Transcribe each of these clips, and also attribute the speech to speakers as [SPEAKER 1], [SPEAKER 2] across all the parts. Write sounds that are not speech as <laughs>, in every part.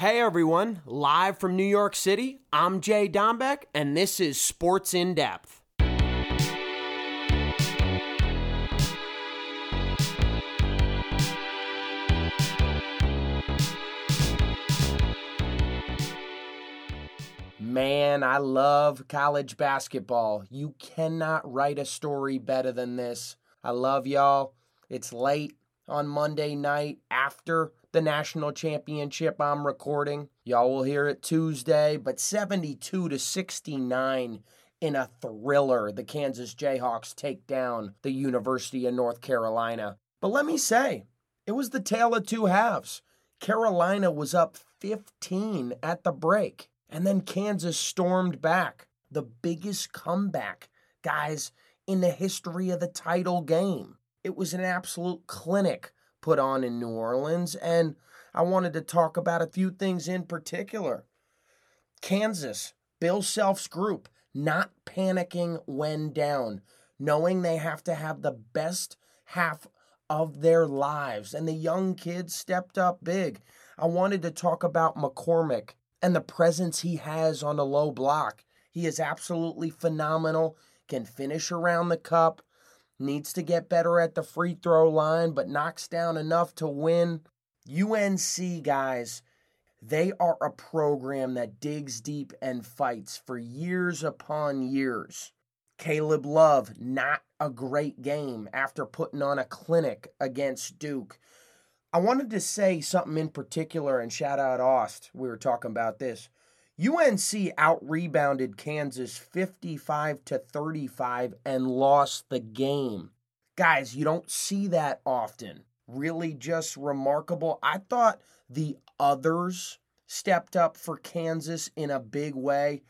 [SPEAKER 1] Hey everyone, live from New York City, I'm Jay Dombeck, and this is Sports in Depth. Man, I love college basketball. You cannot write a story better than this. I love y'all. It's late on Monday night after the national championship I'm recording. Y'all will hear it Tuesday, but 72 to 69 in a thriller. The Kansas Jayhawks take down the University of North Carolina. But let me say, it was the tale of two halves. Carolina was up 15 at the break, and then Kansas stormed back. The biggest comeback, guys, in the history of the title game. It was an absolute clinic put on in New Orleans, and I wanted to talk about a few things in particular. Kansas, Bill Self's group, not panicking when down, knowing they have to have the best half of their lives, and the young kids stepped up big. I wanted to talk about McCormack and the presence he has on a low block. He is absolutely phenomenal, can finish around the cup, needs to get better at the free throw line, but knocks down enough to win. UNC guys, they are a program that digs deep and fights for years upon years. Caleb Love, not a great game after putting on a clinic against Duke. I wanted to say something in particular and shout out Ost. We were talking about this. UNC out rebounded Kansas 55 to 35 and lost the game. Guys, you don't see that often. Really just remarkable. I thought the others stepped up for Kansas in a big way.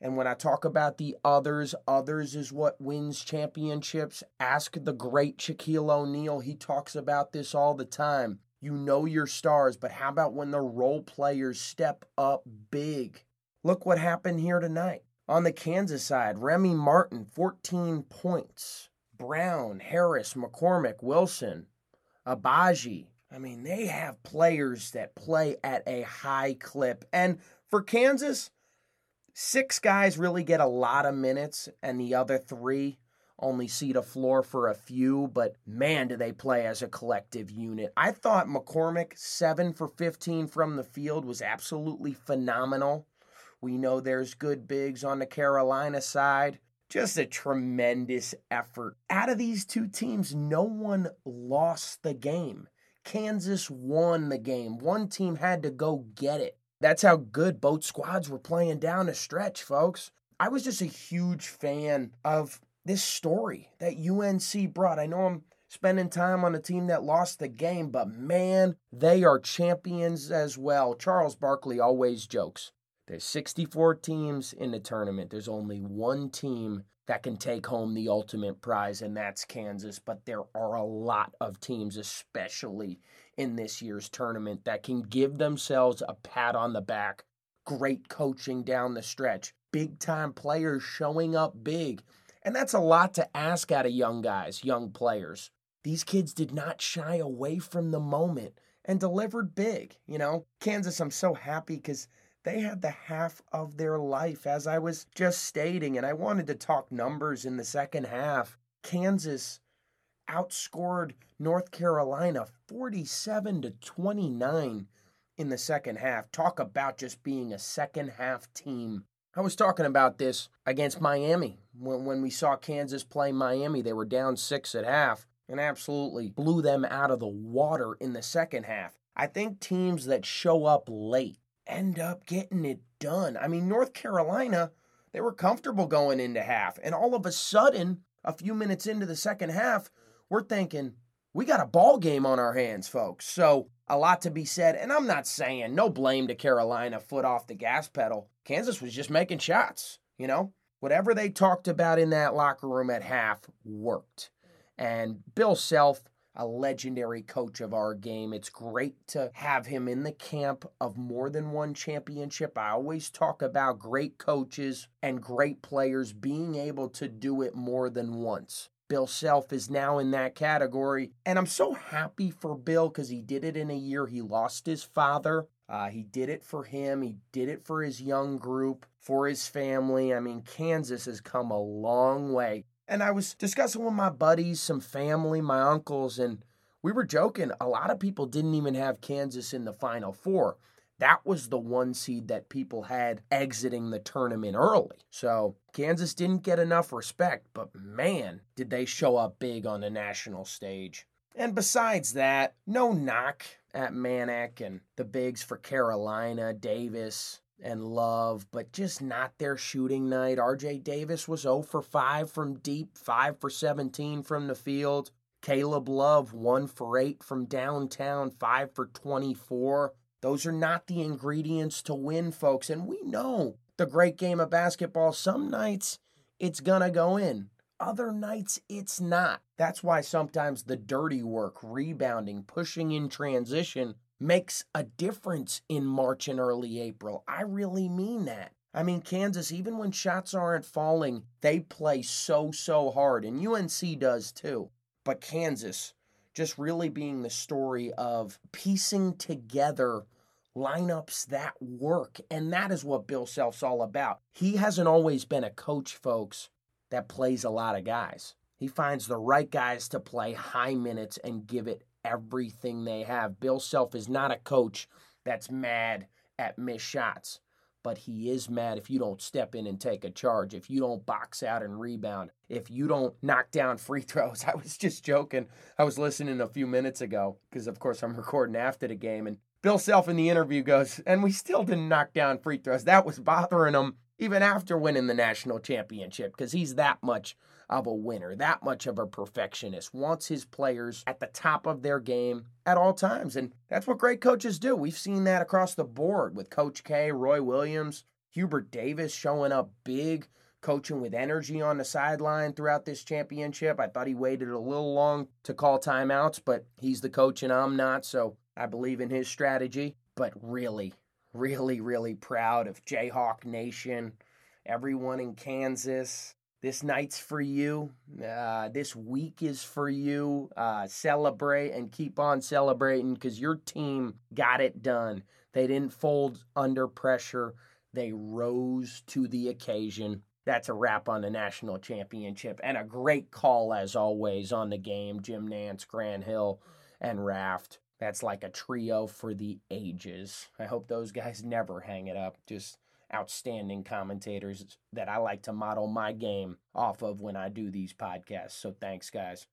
[SPEAKER 1] And when I talk about the others, others is what wins championships. Ask the great Shaquille O'Neal. He talks about this all the time. You know your stars, but how about when the role players step up big? Look what happened here tonight. On the Kansas side, Remy Martin, 14 points. Braun, Harris, McCormack, Wilson, Agbaji. I mean, they have players that play at a high clip. And for Kansas, six guys really get a lot of minutes, and the other three only see the floor for a few, but man, do they play as a collective unit. I thought McCormack, 7 for 15 from the field, was absolutely phenomenal. We know there's good bigs on the Carolina side. Just a tremendous effort. Out of these two teams, no one lost the game. Kansas won the game. One team had to go get it. That's how good both squads were playing down the stretch, folks. I was just a huge fan of this story that UNC brought. I know I'm spending time on a team that lost the game, but man, they are champions as well. Charles Barkley always jokes there's 64 teams in the tournament. There's only one team that can take home the ultimate prize, and that's Kansas. But there are a lot of teams, especially in this year's tournament, that can give themselves a pat on the back. Great coaching down the stretch, big time players showing up big. And that's a lot to ask out of young guys, young players. These kids did not shy away from the moment and delivered big. You know, Kansas, I'm so happy because they had the half of their life, as I was just stating, and I wanted to talk numbers in the second half. Kansas outscored North Carolina 47 to 29 in the second half. Talk about just being a second half team. I was talking about this against Miami when, when we saw Kansas play Miami. They were down six at half and absolutely blew them out of the water in the second half. I think teams that show up late end up getting it done. I mean, North Carolina, they were comfortable going into half. And all of a sudden, a few minutes into the second half, we're thinking, we got a ball game on our hands, folks. So, a lot to be said. And I'm not saying no blame to Carolina, foot off the gas pedal. Kansas was just making shots, you know? Whatever they talked about in that locker room at half worked. And Bill Self, a legendary coach of our game. It's great to have him in the camp of more than one championship. I always talk about great coaches and great players being able to do it more than once. Bill Self is now in that category. And I'm so happy for Bill because he did it in a year. He lost his father Uh, he did it for him. He did it for his young group, for his family. I mean, Kansas has come a long way. And I was discussing with my buddies, some family, my uncles, and we were joking. A lot of people didn't even have Kansas in the Final Four. That was the one seed that people had exiting the tournament early. So Kansas didn't get enough respect, but man, did they show up big on the national stage. And besides that, no knock at Manek and the bigs for Carolina, Davis and Love, but just not their shooting night. RJ Davis was 0 for 5 from deep, 5 for 17 from the field. Caleb Love, 1 for 8 from downtown, 5 for 24. Those are not the ingredients to win, folks. And we know the great game of basketball. Some nights it's going to go in. Other nights, it's not. That's why sometimes the dirty work, rebounding, pushing in transition makes a difference in March and early April. I really mean that. I mean, Kansas, even when shots aren't falling, they play so, so hard, and UNC does too. But Kansas, just really being the story of piecing together lineups that work. And that is what Bill Self's all about. He hasn't always been a coach, folks, that plays a lot of guys. He finds the right guys to play high minutes and give it everything they have. Bill Self is not a coach that's mad at missed shots, but he is mad if you don't step in and take a charge, if you don't box out and rebound, if you don't knock down free <laughs> throws. I was just joking. I was listening a few minutes ago because, of course, I'm recording after the game, and Bill Self in the interview goes, and we still didn't knock down free throws. That was bothering him even after winning the national championship, because he's that much of a winner, that much of a perfectionist, wants his players at the top of their game at all times. And that's what great coaches do. We've seen that across the board with Coach K, Roy Williams, Hubert Davis showing up big, coaching with energy on the sideline throughout this championship. I thought he waited a little long to call timeouts, but he's the coach and I'm not, so I believe in his strategy. But really, really, really proud of Jayhawk Nation, everyone in Kansas. This night's for you. Uh, this week is for you. Uh, celebrate and keep on celebrating because your team got it done. They didn't fold under pressure, they rose to the occasion. That's a wrap on the national championship and a great call, as always, on the game. Jim Nantz, Grant Hill, and Raft. That's like a trio for the ages. I hope those guys <laughs> never hang it up. Just outstanding commentators that I like to model my game off of when I do these podcasts. So thanks, guys.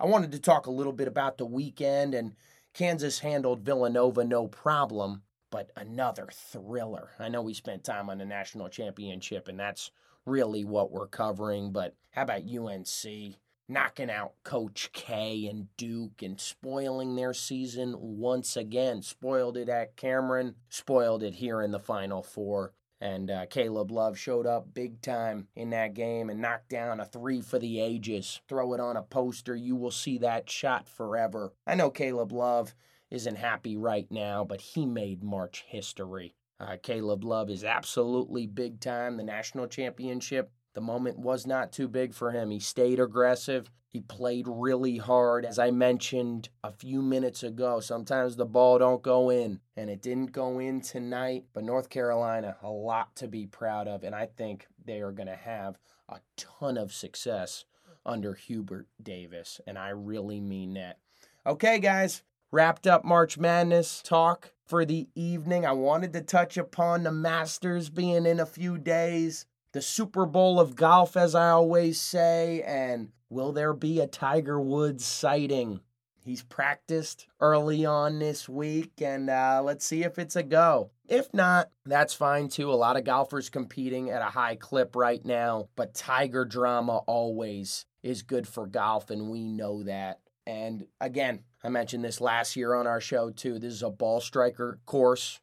[SPEAKER 1] I wanted to talk a little bit about the weekend, and Kansas handled Villanova no problem, but another thriller. I know we spent time on the national championship, and that's really what we're covering, but how about UNC? Knocking out Coach K and Duke and spoiling their season once again. Spoiled it at Cameron, spoiled it here in the Final Four. And uh, Caleb Love showed up big time in that game and knocked down a three for the ages. Throw it on a poster. You will see that shot forever. I know Caleb Love isn't happy right now, but he made March history. Uh, Caleb Love is absolutely big time. The national championship the moment was not too big for him. He stayed aggressive. He played really hard. As I mentioned a few minutes ago, sometimes the ball don't go in, and it didn't go in tonight. But North Carolina, a lot to be proud of, and I think they are going to have a ton of success under Hubert Davis, and I really mean that. Okay, guys, wrapped up March Madness talk for the evening. I wanted to touch upon the Masters being in a few days the Super Bowl of golf, as I always say, and will there be a Tiger Woods sighting? He's practiced early on this week, and uh, let's see if it's a go. If not, that's fine too. A lot of golfers competing at a high clip right now, but Tiger drama always is good for golf, and we know that. And again, I mentioned this last year on our show too. This is a ball striker course.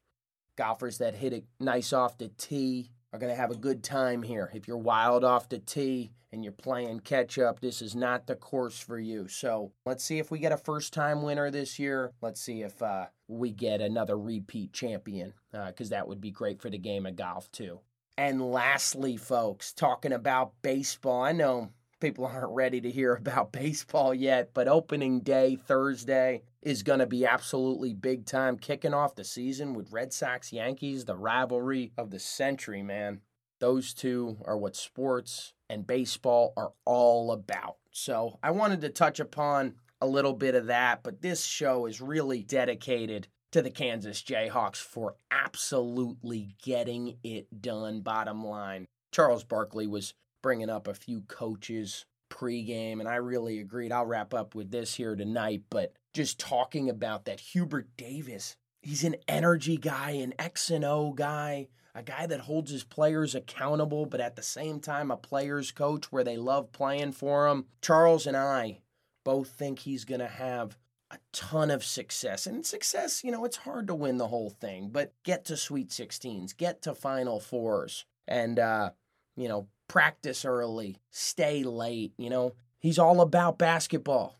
[SPEAKER 1] Golfers that hit it nice off the tee are going to have a good time here. If you're wild off the tee and you're playing catch up, this is not the course for you. So let's see if we get a first time winner this year. Let's see if uh, we get another repeat champion, because uh, that would be great for the game of golf, too. And lastly, folks, talking about baseball, I know people aren't ready to hear <laughs> about baseball yet, but opening day Thursday is going to be absolutely big time, kicking off the season with Red Sox Yankees, the rivalry of the century, man. Those two are what sports and baseball are all about. So I wanted to touch upon a little bit of that, but this show is really dedicated to the Kansas Jayhawks for absolutely getting it done, bottom line. Charles Barkley was bringing up a few coaches pregame, and I really agreed. I'll wrap up with this here tonight, but just talking about that Hubert Davis, he's an energy guy, an X and O guy, a guy that holds his players accountable, but at the same time, a player's coach where they love playing for him. Charles and I both think he's going to have a ton of success. And success, you know, it's hard to win the whole thing, but get to Sweet 16s, get to Final Fours, and, uh, you know, practice early, stay late. You know, he's all about basketball.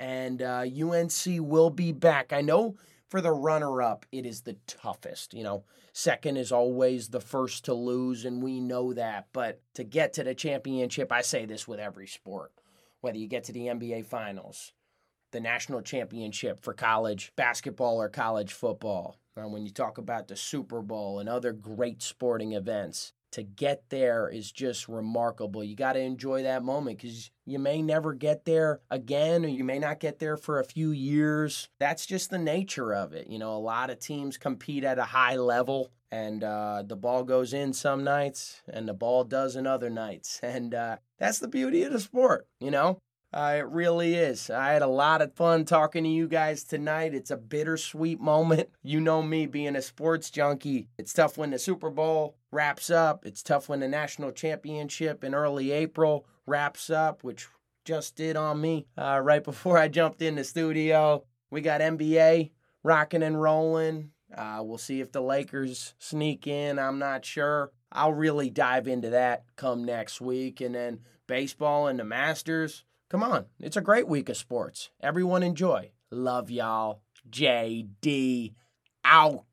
[SPEAKER 1] And uh, UNC will be back. I know for the runner up, it is the toughest. You know, second is always the first to lose, and we know that. But to get to the championship, I say this with every sport, whether you get to the NBA Finals, the national championship for college basketball or college football, or when you talk about the Super Bowl and other great sporting events, to get there is just remarkable. You got to enjoy that moment because you may never get there again, or you may not get there for a few years. That's just the nature of it. You know, a lot of teams compete at a high level, and uh, the ball goes in some nights, and the ball does in other nights. <laughs> And uh, that's the beauty of the sport, you know? Uh, it really is. I had a lot of fun talking to you guys tonight. It's a bittersweet moment. <laughs> You know me being a sports junkie. It's tough when the Super Bowl wraps up. It's tough when the national championship in early April wraps up, which just did on me uh, right <laughs> before I jumped in the studio. We got NBA rocking and rolling. Uh, we'll see if the Lakers sneak in. I'm not sure. I'll really dive into that come next week. And then baseball and the Masters. Come on, it's a great week of sports. Everyone enjoy. Love y'all. JD out.